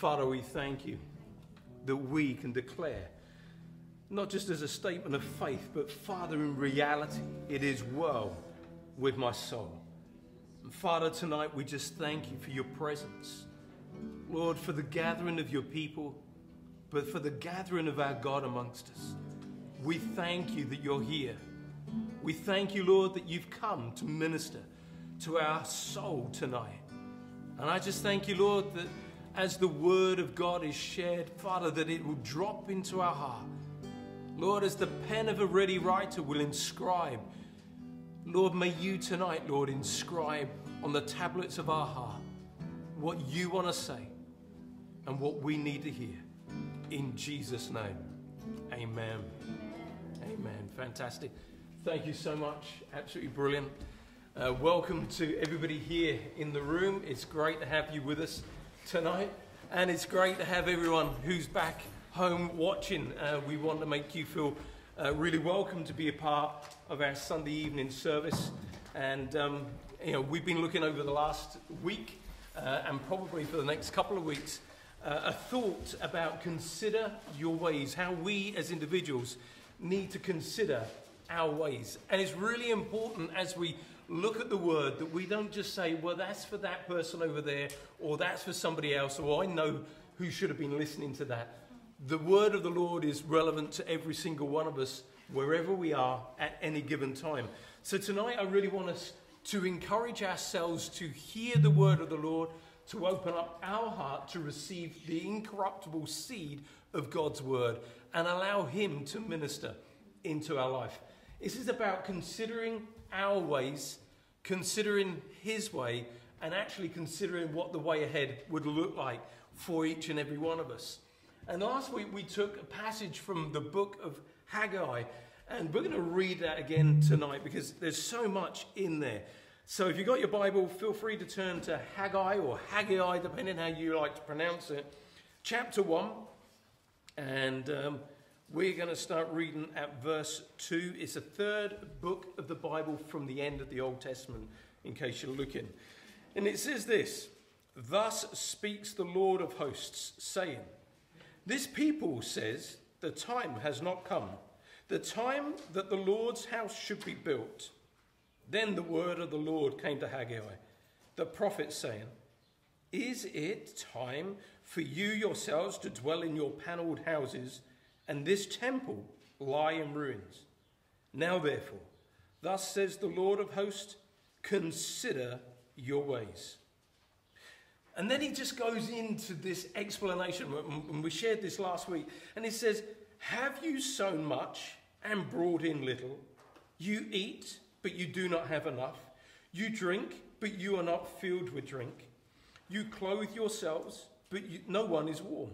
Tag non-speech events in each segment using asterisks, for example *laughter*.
Father, we thank you that we can declare, not just as a statement of faith, but Father, in reality, it is well with my soul. And Father, tonight we just thank you for your presence. Lord, for the gathering of your people, but for the gathering of our God amongst us. We thank you that you're here. We thank you, Lord, that you've come to minister to our soul tonight. And I just thank you, Lord, that as the word of God is shared, Father, that it will drop into our heart. Lord, as the pen of a ready writer will inscribe, Lord, may you tonight, Lord, inscribe on the tablets of our heart what you want to say and what we need to hear. In Jesus' name, amen. Amen. Fantastic. Thank you so much. Absolutely brilliant. Uh, welcome to everybody here in the room. It's great to have you with us tonight, and it's great to have everyone who's back home watching. Uh, we want to make you feel uh, really welcome to be a part of our Sunday evening service. And um, you know, we've been looking over the last week, uh, and probably for the next couple of weeks, uh, a thought about consider your ways, how we as individuals need to consider our ways. And it's really important as we look at the word that we don't just say, well, that's for that person over there, or that's for somebody else, or I know who should have been listening to that. The word of the Lord is relevant to every single one of us, wherever we are at any given time. So tonight, I really want us to encourage ourselves to hear the word of the Lord, to open up our heart to receive the incorruptible seed of God's word and allow Him to minister into our life. This is about considering our ways, considering His way, and actually considering what the way ahead would look like for each and every one of us. And last week we took a passage from the book of Haggai, and we're going to read that again tonight because there's so much in there. So if you've got your Bible, feel free to turn to Haggai or Haggai, depending how you like to pronounce it, chapter 1. And um, we're going to start reading at verse 2. It's the third book of the Bible from the end of the Old Testament, in case you're looking. And it says this Thus speaks the Lord of hosts, saying, This people says, The time has not come, the time that the Lord's house should be built. Then the word of the Lord came to Haggai, the prophet, saying, Is it time for you yourselves to dwell in your panelled houses? And this temple lie in ruins. Now, therefore, thus says the Lord of hosts, consider your ways. And then he just goes into this explanation, and we shared this last week, and he says, Have you sown much and brought in little? You eat, but you do not have enough. You drink, but you are not filled with drink. You clothe yourselves, but you, no one is warm.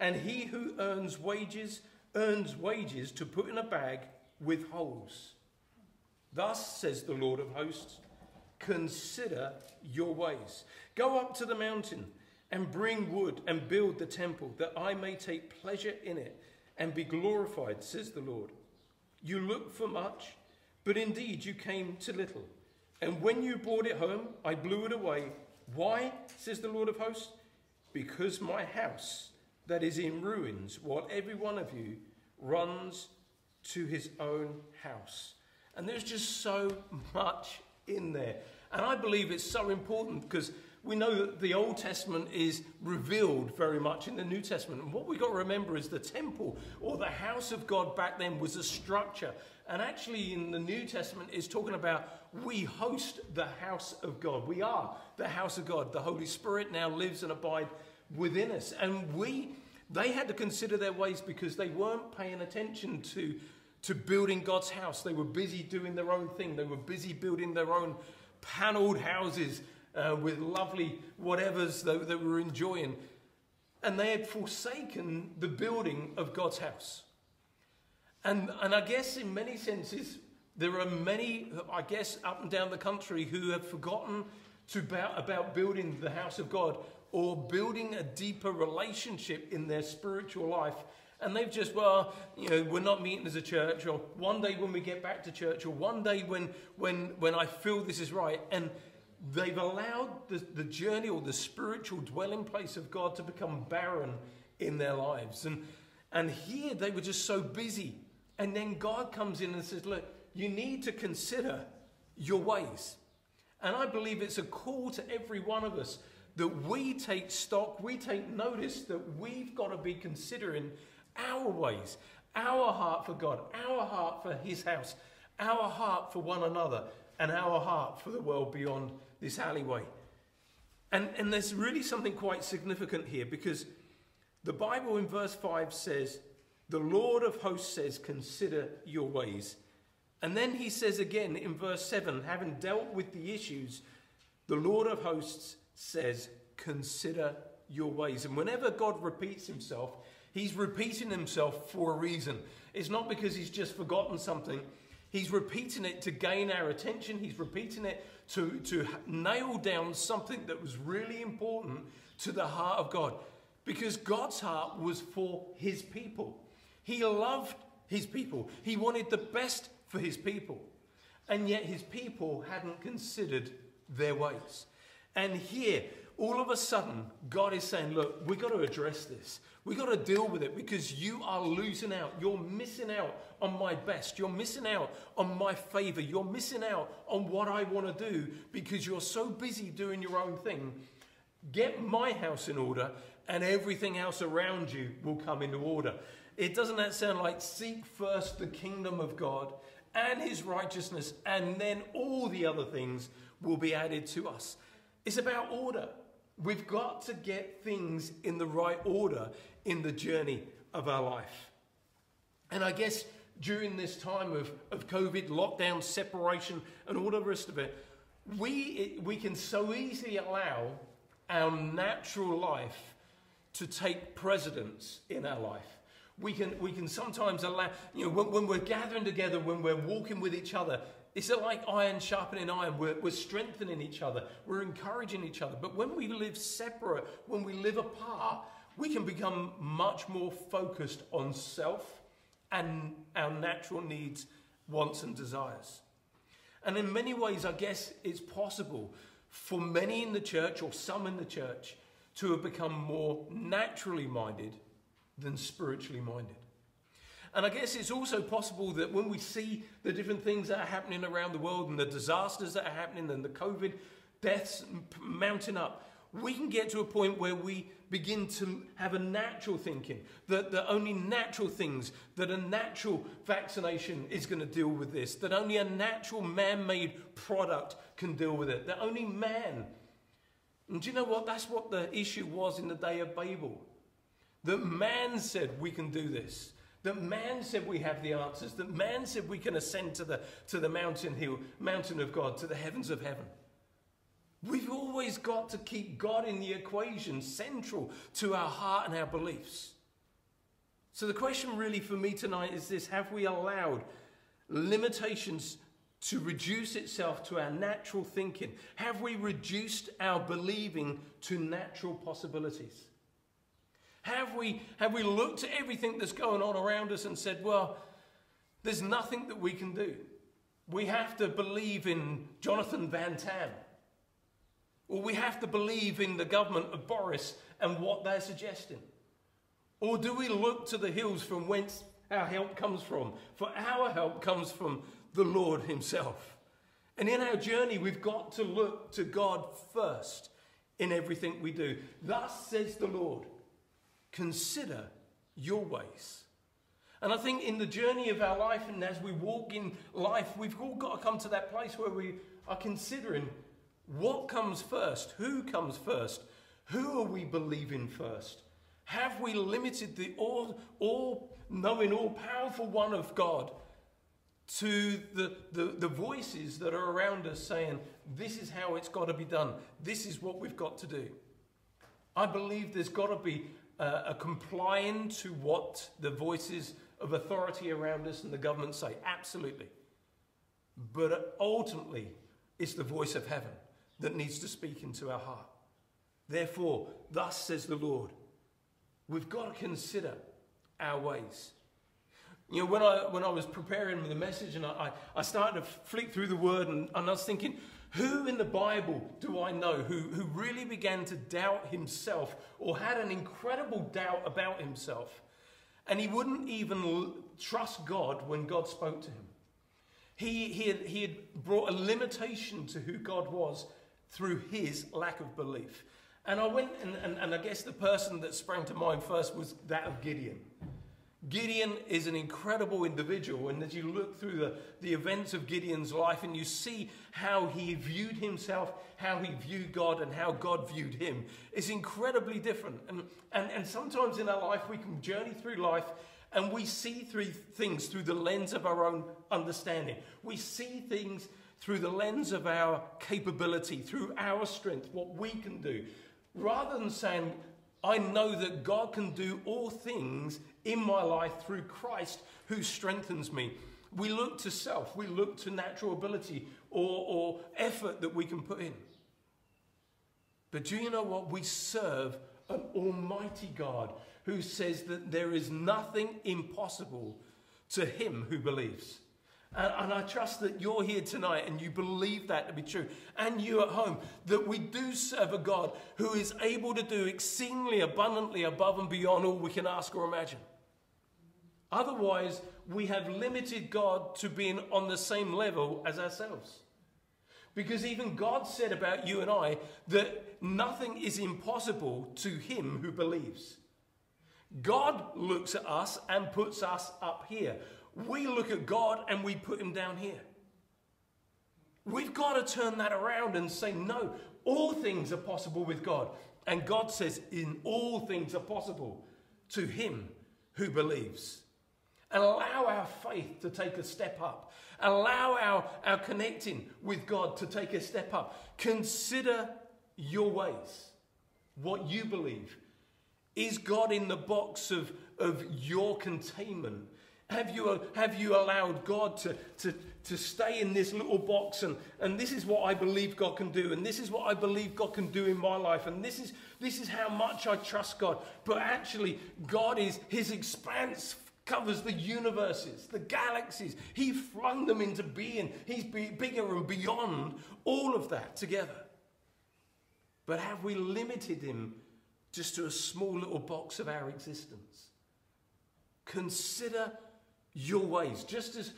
And he who earns wages earns wages to put in a bag with holes. Thus says the Lord of hosts, consider your ways. Go up to the mountain and bring wood and build the temple, that I may take pleasure in it and be glorified, says the Lord. You look for much, but indeed you came to little. And when you brought it home, I blew it away. Why, says the Lord of hosts? Because my house that is in ruins, while every one of you runs to his own house. And there's just so much in there. And I believe it's so important because we know that the Old Testament is revealed very much in the New Testament. And what we've got to remember is the temple or the house of God back then was a structure. And actually, in the New Testament, is talking about we host the house of God. We are the house of God. The Holy Spirit now lives and abides within us. And we they had to consider their ways because they weren't paying attention to, to building God's house. They were busy doing their own thing. They were busy building their own paneled houses uh, with lovely whatevers that they were enjoying. And they had forsaken the building of God's house. And, and I guess in many senses, there are many, I guess, up and down the country who have forgotten to about, about building the house of God or building a deeper relationship in their spiritual life. And they've just, well, you know, we're not meeting as a church, or one day when we get back to church, or one day when, when, when I feel this is right. And they've allowed the, the journey or the spiritual dwelling place of God to become barren in their lives. And, and here they were just so busy. And then God comes in and says, Look, you need to consider your ways. And I believe it's a call to every one of us that we take stock, we take notice that we've got to be considering our ways, our heart for God, our heart for His house, our heart for one another, and our heart for the world beyond this alleyway. And, and there's really something quite significant here because the Bible in verse 5 says, The Lord of hosts says, Consider your ways. And then he says again in verse 7, having dealt with the issues, the Lord of hosts says, Consider your ways. And whenever God repeats himself, he's repeating himself for a reason. It's not because he's just forgotten something, he's repeating it to gain our attention, he's repeating it to, to nail down something that was really important to the heart of God. Because God's heart was for his people. He loved his people. He wanted the best for his people. And yet his people hadn't considered their ways. And here, all of a sudden, God is saying, Look, we've got to address this. We've got to deal with it because you are losing out. You're missing out on my best. You're missing out on my favor. You're missing out on what I want to do because you're so busy doing your own thing. Get my house in order, and everything else around you will come into order. It doesn't that sound like seek first the kingdom of God and his righteousness, and then all the other things will be added to us. It's about order. We've got to get things in the right order in the journey of our life. And I guess during this time of, of COVID, lockdown, separation, and all the rest of it, we, we can so easily allow our natural life to take precedence in our life we can, we can sometimes allow, you know, when, when we're gathering together, when we're walking with each other, it's like iron sharpening iron. We're, we're strengthening each other, we're encouraging each other. But when we live separate, when we live apart, we can become much more focused on self and our natural needs, wants, and desires. And in many ways, I guess it's possible for many in the church or some in the church to have become more naturally minded than spiritually minded. And I guess it's also possible that when we see the different things that are happening around the world and the disasters that are happening and the COVID deaths mounting up, we can get to a point where we begin to have a natural thinking that the only natural things, that a natural vaccination is going to deal with this, that only a natural man made product can deal with it, that only man. And do you know what? That's what the issue was in the day of Babel. That man said we can do this. That man said we have the answers. That man said we can ascend to the, to the mountain hill, mountain of God, to the heavens of heaven. We've always got to keep God in the equation, central to our heart and our beliefs. So the question really for me tonight is this Have we allowed limitations to reduce itself to our natural thinking? Have we reduced our believing to natural possibilities? Have we, have we looked at everything that's going on around us and said, well, there's nothing that we can do? We have to believe in Jonathan Van Tam. Or we have to believe in the government of Boris and what they're suggesting. Or do we look to the hills from whence our help comes from? For our help comes from the Lord Himself. And in our journey, we've got to look to God first in everything we do. Thus says the Lord consider your ways. And I think in the journey of our life and as we walk in life, we've all got to come to that place where we are considering what comes first, who comes first, who are we believing first? Have we limited the all, all knowing, all powerful one of God to the, the, the voices that are around us saying, this is how it's got to be done, this is what we've got to do? I believe there's got to be uh, are complying to what the voices of authority around us and the government say. Absolutely. But ultimately, it's the voice of heaven that needs to speak into our heart. Therefore, thus says the Lord, we've got to consider our ways. You know, when I, when I was preparing the message and I, I started to flick through the word and, and I was thinking, Who in the Bible do I know who, who really began to doubt himself or had an incredible doubt about himself? And he wouldn't even trust God when God spoke to him. He, he, had, he had brought a limitation to who God was through his lack of belief. And I went, and, and, and I guess the person that sprang to mind first was that of Gideon. Gideon is an incredible individual, and as you look through the, the events of Gideon's life and you see how he viewed himself, how he viewed God, and how God viewed him, it's incredibly different. And, and, and sometimes in our life, we can journey through life and we see through things through the lens of our own understanding. We see things through the lens of our capability, through our strength, what we can do, rather than saying, I know that God can do all things in my life through Christ who strengthens me. We look to self, we look to natural ability or, or effort that we can put in. But do you know what? We serve an almighty God who says that there is nothing impossible to him who believes. And, and, I trust that you're here tonight and you believe that to be true. And you at home, that we do serve a God who is able to do exceedingly abundantly above and beyond all we can ask or imagine. Otherwise, we have limited God to being on the same level as ourselves. Because even God said about you and I that nothing is impossible to him who believes. God looks at us and puts us up here. We look at God and we put him down here. We've got to turn that around and say, no, all things are possible with God. And God says, in all things are possible to him who believes and allow our faith to take a step up. Allow our, our connecting with God to take a step up. Consider your ways, what you believe. Is God in the box of, of your containment? Have you, have you allowed God to, to, to stay in this little box and, and this is what I believe God can do and this is what I believe God can do in my life and this is, this is how much I trust God. But actually, God is, His expanse covers the universes, the galaxies. He flung them into being. He's bigger and beyond all of that together. But have we limited him just to a small little box of our existence? Consider your ways. Just as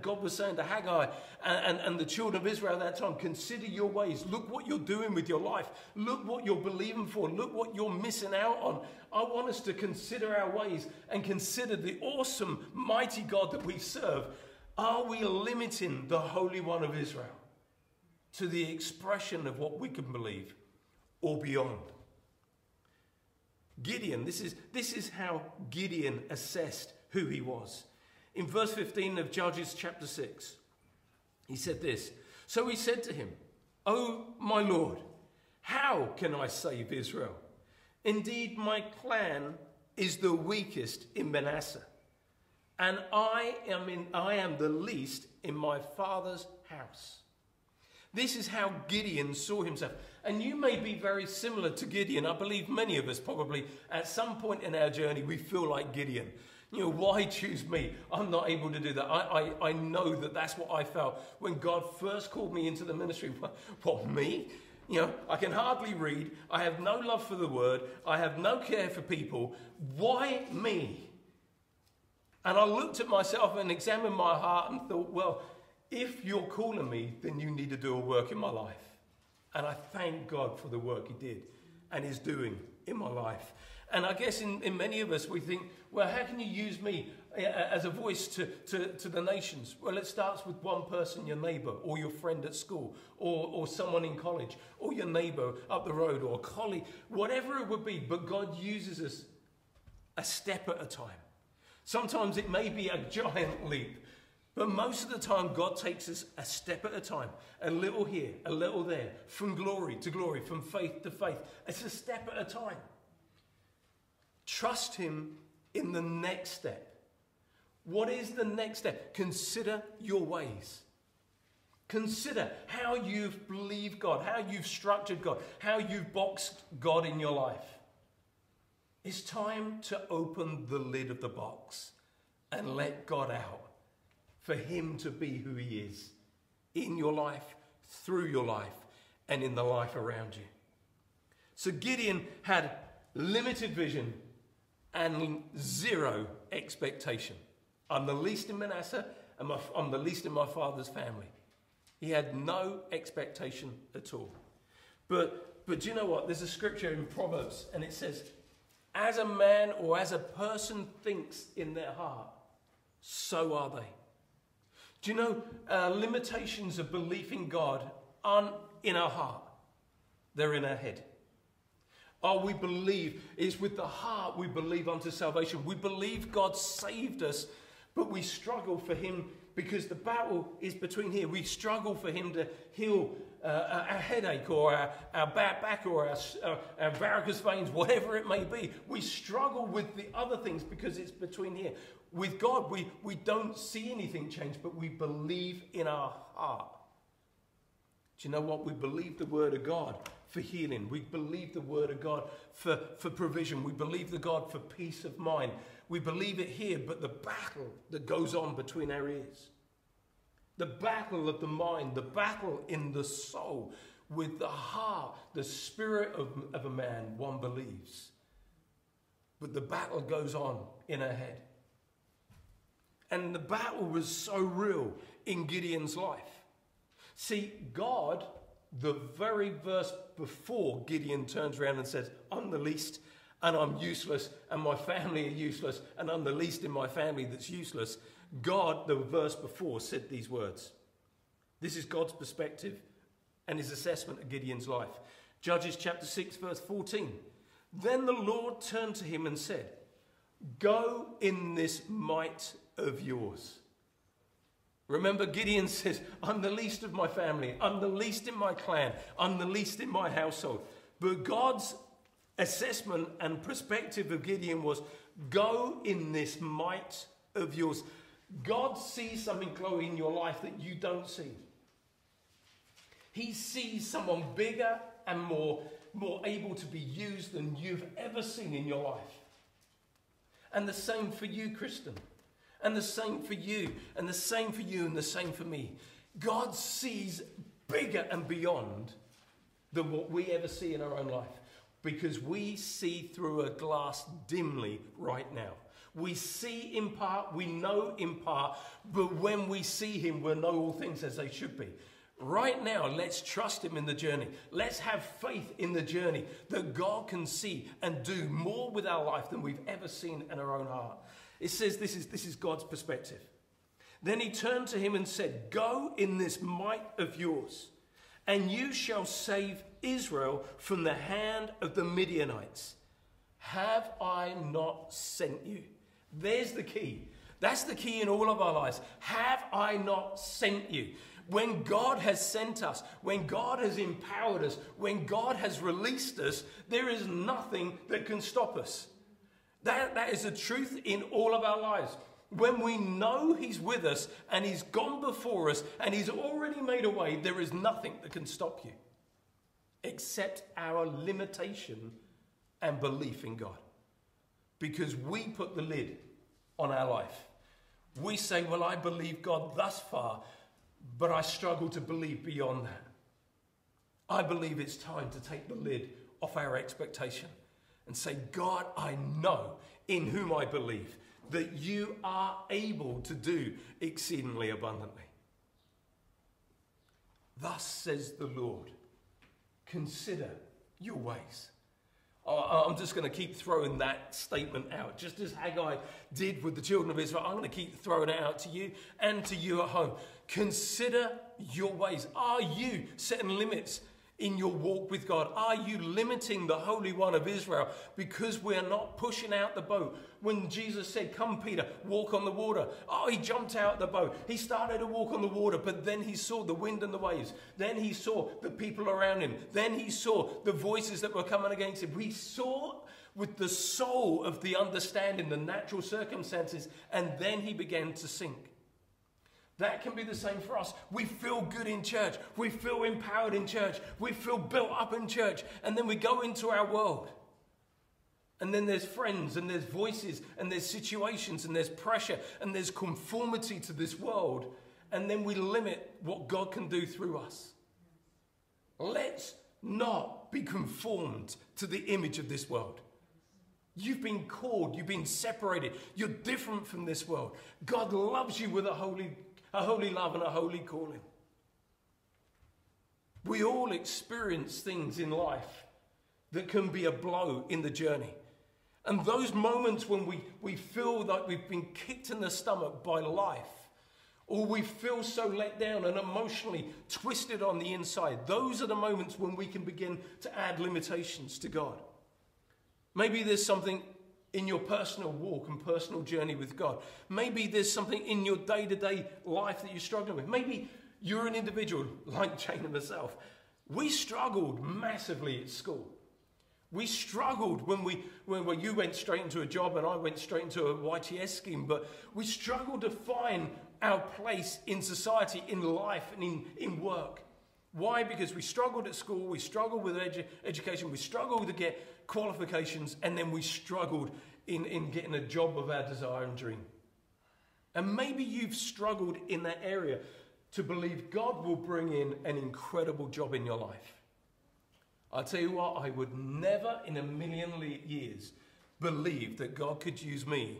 God was saying to Haggai and, and, the children of Israel at that time, consider your ways. Look what you're doing with your life. Look what you're believing for. Look what you're missing out on. I want us to consider our ways and consider the awesome, mighty God that we serve. Are we limiting the Holy One of Israel to the expression of what we can believe or beyond? Gideon, this is, this is how Gideon assessed who he was. In verse 15 of Judges chapter 6, he said this So he said to him, O my Lord, how can I save Israel? Indeed, my clan is the weakest in Manasseh, and I am, in, I am the least in my father's house. This is how Gideon saw himself. And you may be very similar to Gideon. I believe many of us probably at some point in our journey we feel like Gideon. You know, why choose me? I'm not able to do that. I, I, I know that that's what I felt when God first called me into the ministry. *laughs* What, what, me? You know, I can hardly read. I have no love for the word. I have no care for people. Why me? And I looked at myself and examined my heart and thought, well, if you're calling me, then you need to do a work in my life. And I thank God for the work He did and is doing in my life. And I guess in, in many of us, we think, well, how can you use me uh, as a voice to, to, to the nations? Well, it starts with one person, your neighbor, or your friend at school, or, or someone in college, or your neighbor up the road, or a colleague, whatever it would be. But God uses us a step at a time. Sometimes it may be a giant leap, but most of the time, God takes us a step at a time, a little here, a little there, from glory to glory, from faith to faith. It's a step at a time. Trust Him in the next step. What is the next step? Consider your ways. Consider how you've believed God, how you've structured God, how you've boxed God in your life. It's time to open the lid of the box and let God out for Him to be who He is in your life, through your life and in the life around you. So Gideon had limited vision and zero expectation. I'm the least in Manasseh, and my, I'm the least in my father's family. He had no expectation at all. But, but do you know what? There's a scripture in Proverbs, and it says, As a man or as a person thinks in their heart, so are they. Do you know uh, limitations of belief in God aren't in our heart, they're in our head. Oh, we believe, it's with the heart we believe unto salvation. We believe God saved us, but we struggle for Him because the battle is between here. We struggle for Him to heal uh, a headache or our, our back or our, uh, our varicose veins, whatever it may be. We struggle with the other things because it's between here. With God, we, we don't see anything change, but we believe in our heart. Do you know what? We believe the word of God for healing. We believe the word of God for, for provision. We believe the God for peace of mind. We believe it here, but the battle that goes on between our ears, the battle of the mind, the battle in the soul, with the heart, the spirit of, of a man, one believes. But the battle goes on in our head. And the battle was so real in Gideon's life. See, God, the very verse before Gideon turns around and says, I'm the least and I'm useless and my family are useless and I'm the least in my family that's useless. God, the verse before, said these words. This is God's perspective and his assessment of Gideon's life. Judges chapter 6, verse 14. Then the Lord turned to him and said, Go in this might of yours. Remember, Gideon says, I'm the least of my family, I'm the least in my clan, I'm the least in my household. But God's assessment and perspective of Gideon was go in this might of yours. God sees something glowing in your life that you don't see. He sees someone bigger and more, more able to be used than you've ever seen in your life. And the same for you, Kristen. And the same for you. And the same for you. And the same for me. God sees bigger and beyond than what we ever see in our own life. Because we see through a glass dimly right now. We see in part, we know in part, but when we see Him, we'll know all things as they should be. Right now, let's trust Him in the journey. Let's have faith in the journey that God can see and do more with our life than we've ever seen in our own heart. It says this is, this is God's perspective. Then he turned to him and said, Go in this might of yours, and you shall save Israel from the hand of the Midianites. Have I not sent you? There's the key. That's the key in all of our lives. Have I not sent you? When God has sent us, when God has empowered us, when God has released us, there is nothing that can stop us. That, that is the truth in all of our lives. When we know He's with us and He's gone before us and He's already made a way, there is nothing that can stop you except our limitation and belief in God. Because we put the lid on our life. We say, Well, I believe God thus far, but I struggle to believe beyond that. I believe it's time to take the lid off our expectation and say, God, I know in whom I believe that you are able to do exceedingly abundantly. Thus says the Lord, consider your ways. I'm just going to keep throwing that statement out, just as Haggai did with the children of Israel. I'm going to keep throwing it out to you and to you at home. Consider your ways. Are you setting limits in your walk with God? Are you limiting the Holy One of Israel because we're not pushing out the boat? When Jesus said, Come, Peter, walk on the water. Oh, he jumped out the boat. He started to walk on the water, but then he saw the wind and the waves. Then he saw the people around him. Then he saw the voices that were coming against him. He saw with the soul of the understanding the natural circumstances, and then he began to sink. That can be the same for us. We feel good in church. We feel empowered in church. We feel built up in church. And then we go into our world. And then there's friends and there's voices and there's situations and there's pressure and there's conformity to this world. And then we limit what God can do through us. Let's not be conformed to the image of this world. You've been called, you've been separated, you're different from this world. God loves you with a holy, a holy love and a holy calling. We all experience things in life that can be a blow in the journey. And those moments when we, we feel like we've been kicked in the stomach by life, or we feel so let down and emotionally twisted on the inside, those are the moments when we can begin to add limitations to God. Maybe there's something in your personal walk and personal journey with God. Maybe there's something in your day to day life that you're struggling with. Maybe you're an individual like Jane and myself. We struggled massively at school. We struggled when, we, when, when you went straight into a job and I went straight into a YTS scheme, but we struggled to find our place in society, in life, and in, in work. Why? Because we struggled at school, we struggled with edu- education, we struggled to get qualifications, and then we struggled in, in getting a job of our desire and dream. And maybe you've struggled in that area to believe God will bring in an incredible job in your life. I'll tell you what, I would never in a million years believe that God could use me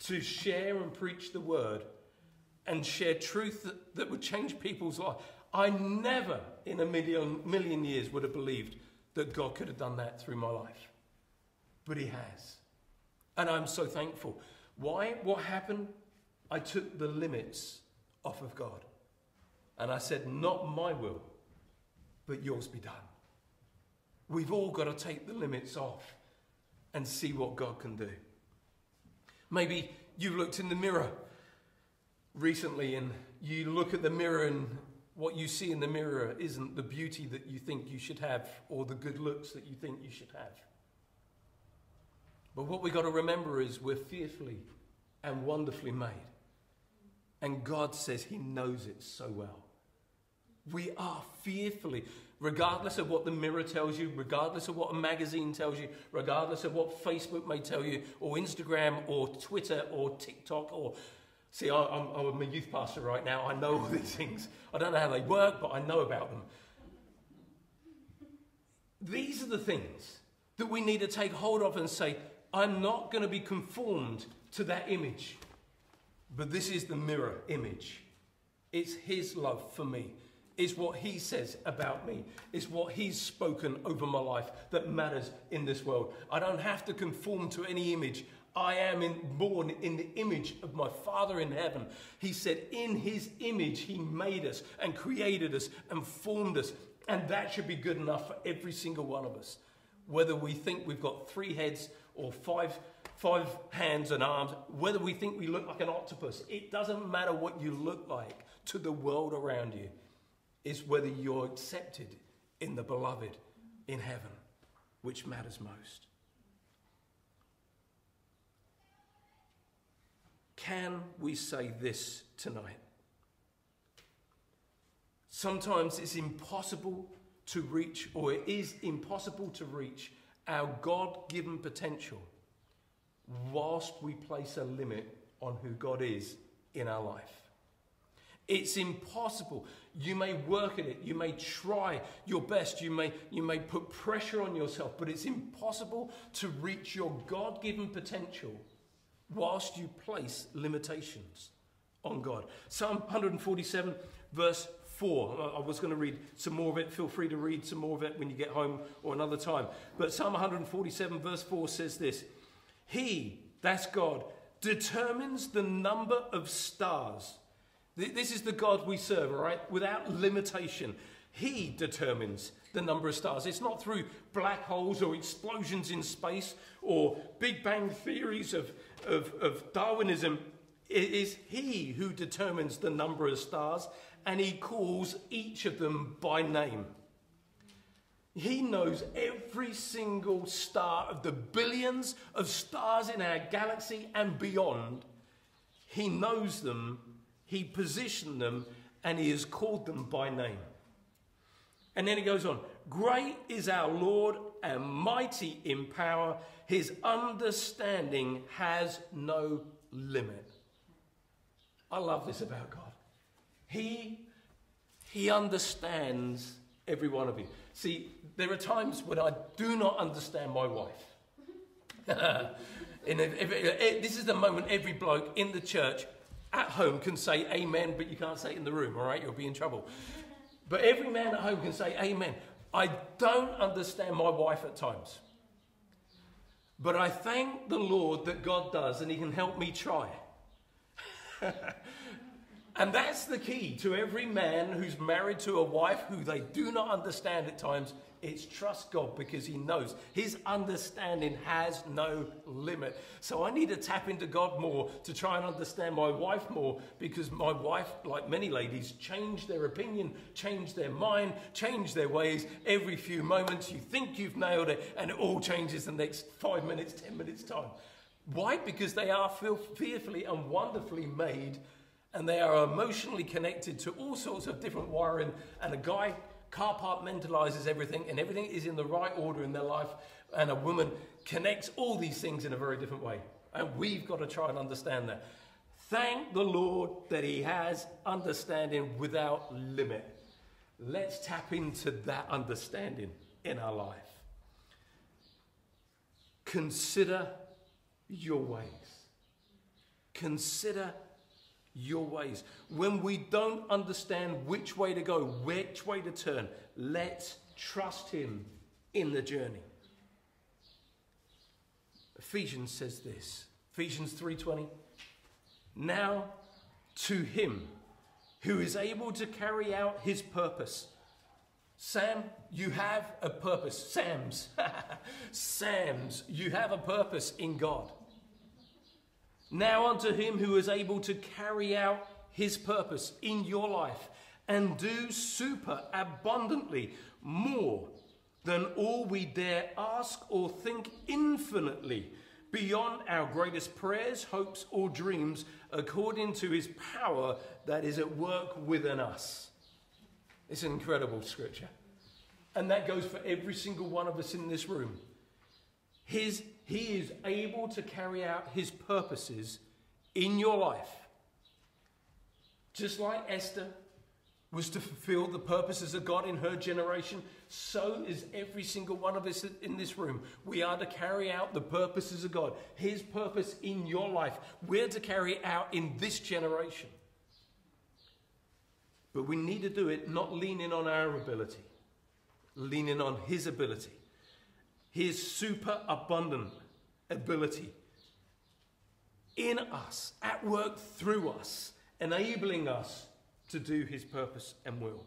to share and preach the word and share truth that, that would change people's life. I never in a million, million years would have believed that God could have done that through my life. But He has. And I'm so thankful. Why? What happened? I took the limits off of God. And I said, Not my will, but yours be done. We've all got to take the limits off and see what God can do. Maybe you've looked in the mirror recently and you look at the mirror and what you see in the mirror isn't the beauty that you think you should have or the good looks that you think you should have. But what we've got to remember is we're fearfully and wonderfully made. And God says He knows it so well. We are fearfully regardless of what the mirror tells you, regardless of what a magazine tells you, regardless of what Facebook may tell you, or Instagram, or Twitter, or TikTok, or See, I'm, I'm a youth pastor right now. I know all these things. I don't know how they work, but I know about them. These are the things that we need to take hold of and say, I'm not going to be conformed to that image. But this is the mirror image. It's His love for me It's what he says about me, It's what he's spoken over my life that matters in this world. I don't have to conform to any image. I am in, born in the image of my Father in heaven. He said, In his image, he made us and created us and formed us. And that should be good enough for every single one of us. Whether we think we've got three heads or five, five hands and arms, whether we think we look like an octopus, it doesn't matter what you look like to the world around you It's whether you're accepted in the beloved in heaven, which matters most. Can we say this tonight? Sometimes it's impossible to reach, or it is impossible to reach our God given potential whilst we place a limit on who God is in our life. It's impossible. You may work at it, you may try your best, you may, you may put pressure on yourself, but it's impossible to reach your God given potential whilst you place limitations on God. Psalm 147, verse 4. I was going to read some more of it. Feel free to read some more of it when you get home or another time. But Psalm 147, verse 4 says this He, that's God, determines the number of stars this is the God we serve, right? Without limitation. He determines the number of stars. It's not through black holes or explosions in space or Big Bang theories of, of, of Darwinism. It is He who determines the number of stars and He calls each of them by name. He knows every single star of the billions of stars in our galaxy and beyond. He knows them he positioned them and he has called them by name. And then he goes on Great is our Lord and mighty in power. His understanding has no limit. I love this about God. He, he understands Every one of you. See, there are times when I do not understand my wife. *laughs* if, if, if, this is the moment every bloke in the church at home can say amen, but you can't say it in the room, all right? You'll be in trouble. But every man at home can say amen. I don't understand my wife at times. But I thank the Lord that God does, and He can help me try. *laughs* and that's the key to every man who's married to a wife who they do not understand at times it's trust God because He knows. His understanding has no limit. So I need to tap into God more to try and understand my wife more because my wife, like many ladies, change their opinion, change their mind, change their ways every few moments. You think you've nailed it and it all changes the next five minutes, ten minutes time. Why? Because they are fearfully and wonderfully made and they are emotionally connected to all sorts of different wiring. And a guy compartmentalizes everything and everything is in the right order in their life. And a woman connects all these things in a very different way. And we've got to try and understand that. Thank the Lord that He has understanding without limit. Let's tap into that understanding in our life. Consider your ways. Consider your ways. When we don't understand which way to go, which way to turn, let's trust Him in the journey. Ephesians says this. Ephesians 3:20. Now to him who is able to carry out his purpose. Sam, you have a purpose. Sam's. *laughs* Sam's, you have a purpose in God. Now unto him who is able to carry out his purpose in your life and do super abundantly more than all we dare ask or think infinitely beyond our greatest prayers, hopes, or dreams, according to his power that is at work within us. It's an incredible scripture. And that goes for every single one of us in this room. His he is able to carry out His purposes in your life. Just like Esther was to fulfill the purposes of God in her generation, so is every single one of us in this room. We are to carry out the purposes of God, His purpose in your life. We're to carry out in this generation. But we need to do it not leaning on our ability, leaning on His ability, He is super abundant ability in us, at work through us, enabling us to do his purpose and will.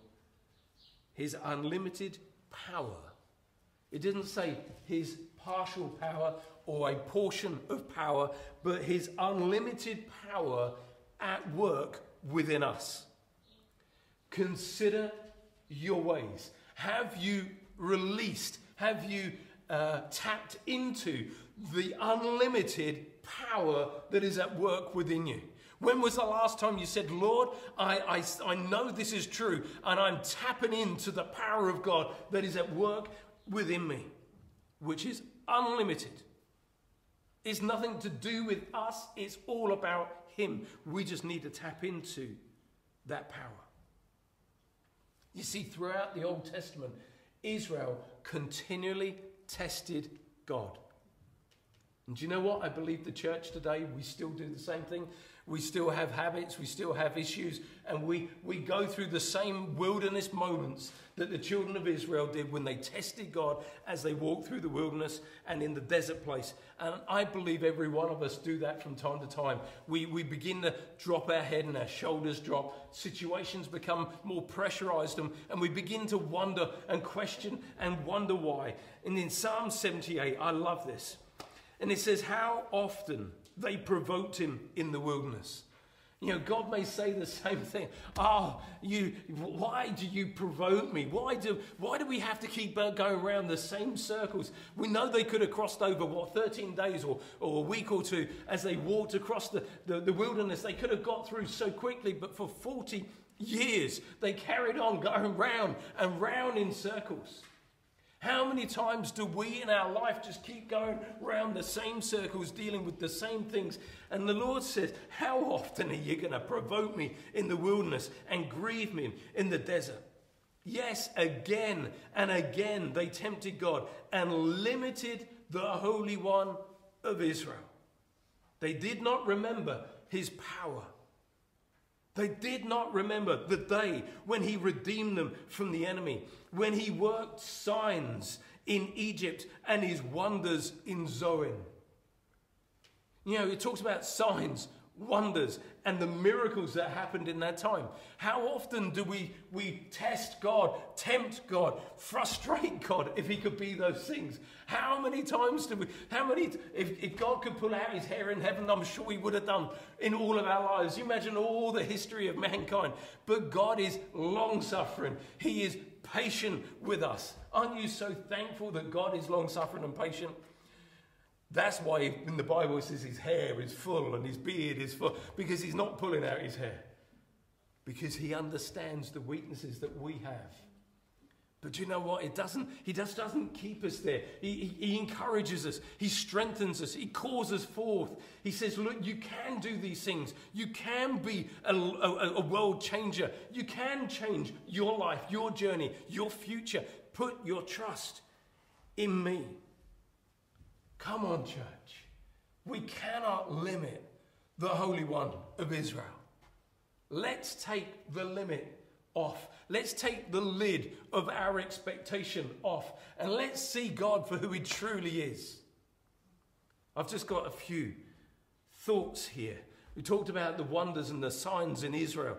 His unlimited power. It didn't say his partial power or a portion of power, but his unlimited power at work within us. Consider your ways. Have you released? Have you uh, tapped into the unlimited power that is at work within you. When was the last time you said, Lord, I, I, I know this is true, and I'm tapping into the power of God that is at work within me, which is unlimited? It's nothing to do with us, it's all about Him. We just need to tap into that power. You see, throughout the Old Testament, Israel continually tested God. And do you know what? I believe the church today, we still do the same thing. We still have habits, we still have issues, and we, we go through the same wilderness moments that the children of Israel did when they tested God as they walked through the wilderness and in the desert place. And I believe every one of us do that from time to time. We, we begin to drop our head and our shoulders drop. Situations become more pressurized, and, and we begin to wonder and question and wonder why. And in Psalm 78, I love this. And it says, How often they provoked him in the wilderness. You know, God may say the *laughs* same thing. Oh, you, why do you provoke me? Why do, why do we have to keep uh, going around the same circles? We know they could have crossed over, what, 13 days or, or a week or two as they walked across the, the, the wilderness. They could have got through so quickly, but for 40 years, they carried on *laughs* going round and round in circles. How many times do we in our life just keep going round the same circles, dealing with the same things? And the Lord says, How often are you going to provoke me in the wilderness and grieve me in the desert? Yes, again and again they tempted God and limited the Holy One of Israel. They did not remember his power. They did not remember the day when he redeemed them from the enemy, when he worked signs in Egypt and his wonders in Zoan. You know, it talks about signs, wonders, and the miracles that happened in that time. How often do we, we test God, tempt God, frustrate God if He could be those things? How many times do we, how many, if, if God could pull out His hair in heaven, I'm sure He would have done in all of our lives. You imagine all the history of mankind. But God is long suffering, He is patient with us. Aren't you so thankful that God is long suffering and patient? That's why in the Bible it says his hair is full and his beard is full, because he's not pulling out his hair. Because he understands the weaknesses that we have. But you know what? It doesn't, he just doesn't keep us there. He, he, he, encourages us. He strengthens us. He calls us forth. He says, Look, you can do these things. You can be a, a, a world changer. You can change your life, your journey, your future. Put your trust in me. Come on, church. We cannot limit the Holy One of Israel. Let's take the limit off. Let's take the lid of our expectation off and let's see God for who He truly is. I've just got a few thoughts here. We talked about the wonders and the signs in Israel.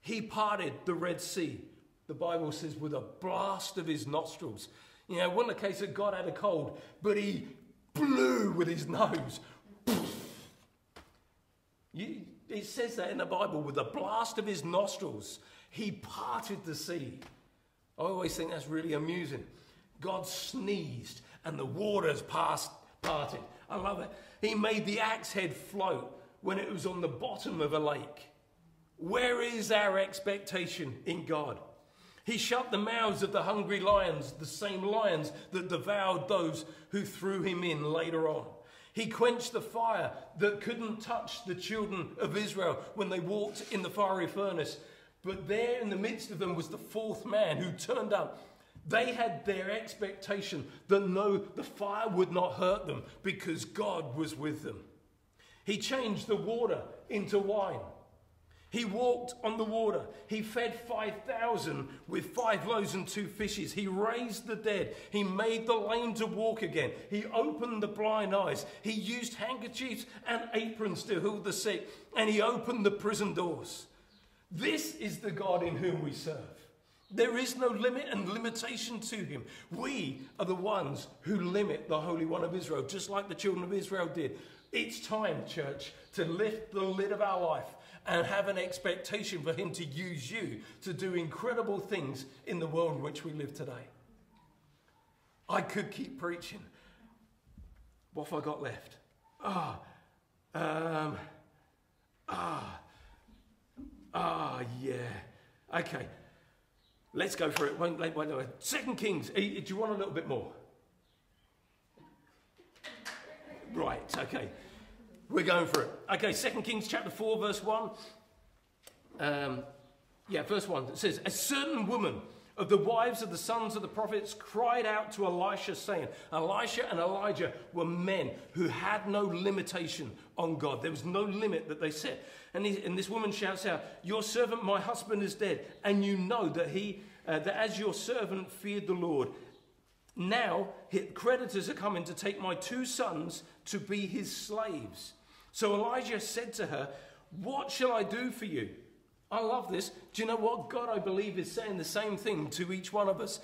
He parted the Red Sea, the Bible says, with a blast of his nostrils. You know, it wasn't a case that God had a cold, but he blew with his nose. *laughs* You, it says that in the Bible with a blast of his nostrils, he parted the sea. I always think that's really amusing. God sneezed and the waters passed, parted. I love it. He made the axe head float when it was on the bottom of a lake. Where is our expectation in God? He shut the mouths of the hungry lions, the same lions that devoured those who threw him in later on. He quenched the fire that couldn't touch the children of Israel when they walked in the fiery furnace. But there in the midst of them was the fourth man who turned up. They had their expectation that no, the fire would not hurt them because God was with them. He changed the water into wine. He walked on the water. He fed 5,000 with five loaves and two fishes. He raised the dead. He made the lame to walk again. He opened the blind eyes. He used handkerchiefs and aprons to heal the sick. And he opened the prison doors. This is the God in whom we serve. There is no limit and limitation to him. We are the ones who limit the Holy One of Israel, just like the children of Israel did. It's time, church, to lift the lid of our life and have an expectation for Him to use you to do incredible things in the world in which we live today. I could keep preaching. What have I got left? Ah, oh, um, ah, ah, yeah. Okay, let's go for it. Wait, wait, wait, wait. Second Kings. Do you want a little bit more? Right. Okay. We're going for it. Okay, Second Kings chapter 4, verse 1. Um, yeah, verse 1. It says, A certain woman of the wives of the sons of the prophets cried out to Elisha, saying, Elisha and Elijah were men who had no limitation on God. There was no limit that they set. And, he, and this woman shouts out, Your servant, my husband, is dead. And you know that he, uh, that as your servant feared the Lord, now creditors are coming to take my two sons to be his slaves. So Elijah said to her, What shall I do for you? I love this. Do you know what? God, I believe, is saying the same thing to each one of us.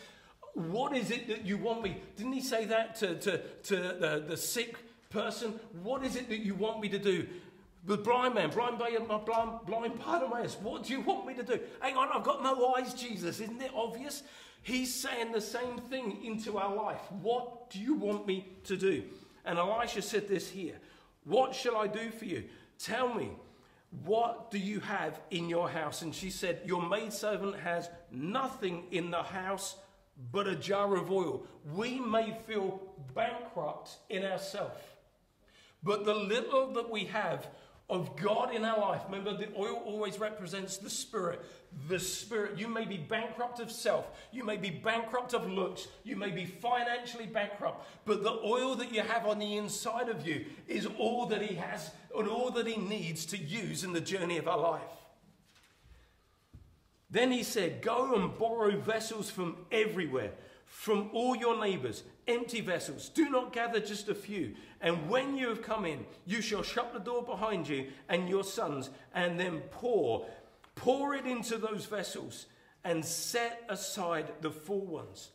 What is it that you want me? Didn't he say that to, to, to the, the sick person? What is it that you want me to do? The blind man, blind, blind, blind Bartimaeus, what do you want me to do? Hang on, I've got no eyes, Jesus. Isn't it obvious? He's saying the same thing into our life. What do you want me to do? And Elisha said this here What shall I do for you? Tell me, what do you have in your house? And she said, Your maidservant has nothing in the house but a jar of oil. We may feel bankrupt in ourselves, but the little that we have, of God in our life. Remember, the oil always represents the Spirit. The Spirit. You may be bankrupt of self. You may be bankrupt of looks. You may be financially bankrupt. But the oil that you have on the inside of you is all that He has and all that He needs to use in the journey of our life. Then He said, Go and borrow vessels from everywhere, from all your neighbors empty vessels. Do not gather just a few. And when you have come in, you shall shut the door behind you and your sons, and then pour, pour it into those vessels, and set aside the full ones.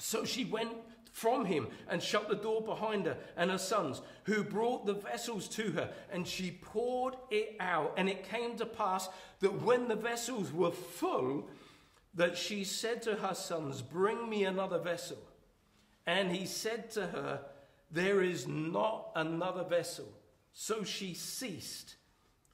So she went from him and shut the door behind her and her sons, who brought the vessels to her, and she poured it out. And it came to pass that when the vessels were full, that she said to her sons, Bring me another vessel. And he said to her, There is not another vessel. So she ceased.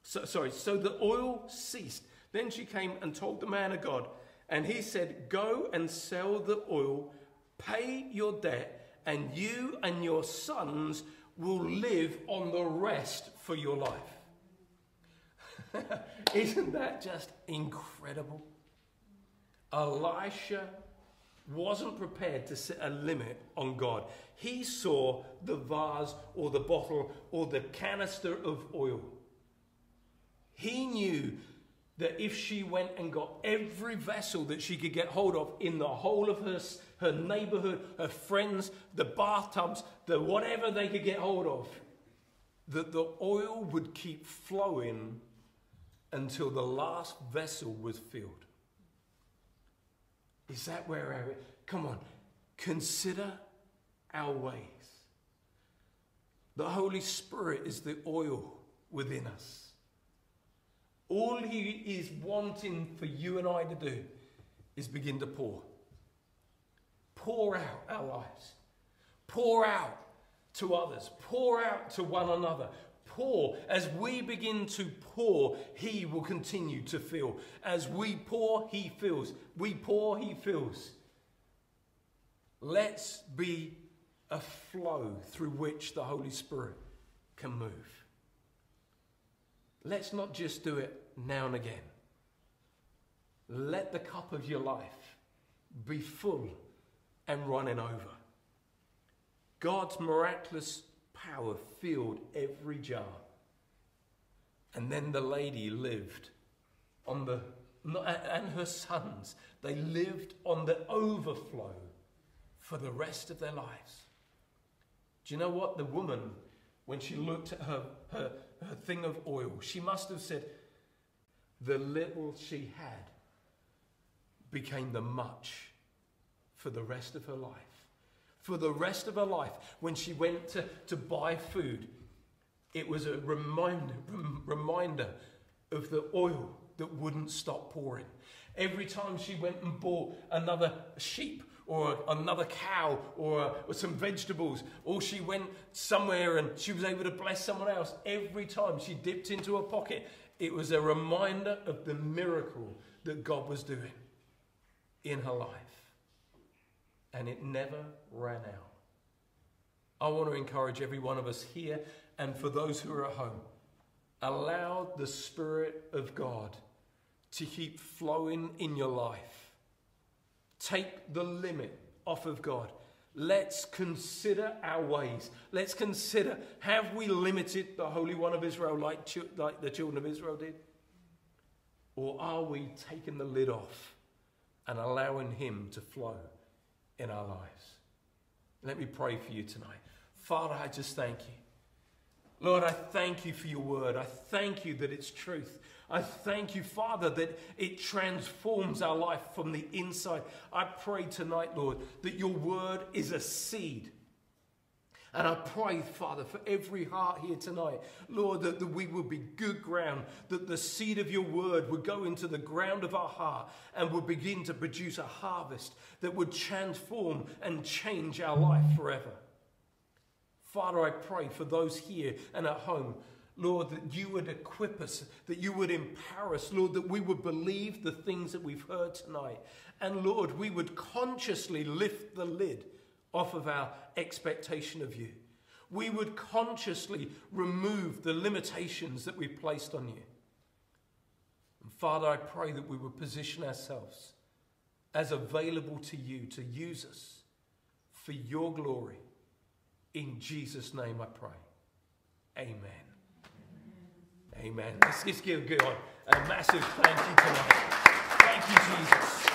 So, sorry, so the oil ceased. Then she came and told the man of God, and he said, Go and sell the oil, pay your debt, and you and your sons will live on the rest for your life. *laughs* Isn't that just incredible? Elisha wasn't prepared to set a limit on God. He saw the vase or the bottle or the canister of oil. He knew that if she went and got every vessel that she could get hold of in the whole of her, her neighborhood, her friends, the bathtubs, the whatever they could get hold of, that the oil would keep flowing until the last vessel was filled. Is that where our. Come on, consider our ways. The Holy Spirit is the oil within us. All He is wanting for you and I to do is begin to pour. Pour out our lives. Pour out to others. Pour out to one another pour, as we begin to pour, He will continue to fill. As we pour, He fills. We pour, He fills. Let's be a flow through which the Holy Spirit can move. Let's not just do it now and again. Let the cup of your life be full and running over. God's miraculous power filled every jar. And then the lady lived on the, and her sons, they lived on the overflow for the rest of their lives. Do you know what? The woman, when she looked at her, her, her thing of oil, she must have said, the little she had became the much for the rest of her life for the rest of her life. When she went to, to buy food, it was a reminder, reminder of the oil that wouldn't stop pouring. Every time she went and bought another sheep or another cow or, or, some vegetables, or she went somewhere and she was able to bless someone else, every time she dipped into her pocket, it was a reminder of the miracle that God was doing in her life and it never ran out. I want to encourage every one of us here and for those who are at home. Allow the Spirit of God to keep flowing in your life. Take the limit off of God. Let's consider our ways. Let's consider have we limited the Holy One of Israel like, like the children of Israel did? Or are we taking the lid off and allowing Him to flow? In our lives. Let me pray for you tonight. Father, I just thank you. Lord, I thank you for your word. I thank you that it's truth. I thank you, Father, that it transforms our life from the inside. I pray tonight, Lord, that your word is a seed and I pray, Father, for every heart here tonight, Lord, that, that we would be good ground, that the seed of your word would go into the ground of our heart and would begin to produce a harvest that would transform and change our life forever. Father, I pray for those here and at home Lord, that you would equip us, that you would empower us, Lord, that we would believe the things that we've heard tonight. And Lord, we would consciously lift the lid off of our expectation of you. We would consciously remove the limitations that we've placed on you. And Father, I pray that we would position ourselves as available to you to use us for your glory. In Jesus' name I pray. Amen. Amen. Let's just give God a massive thank you tonight. Thank you, Jesus.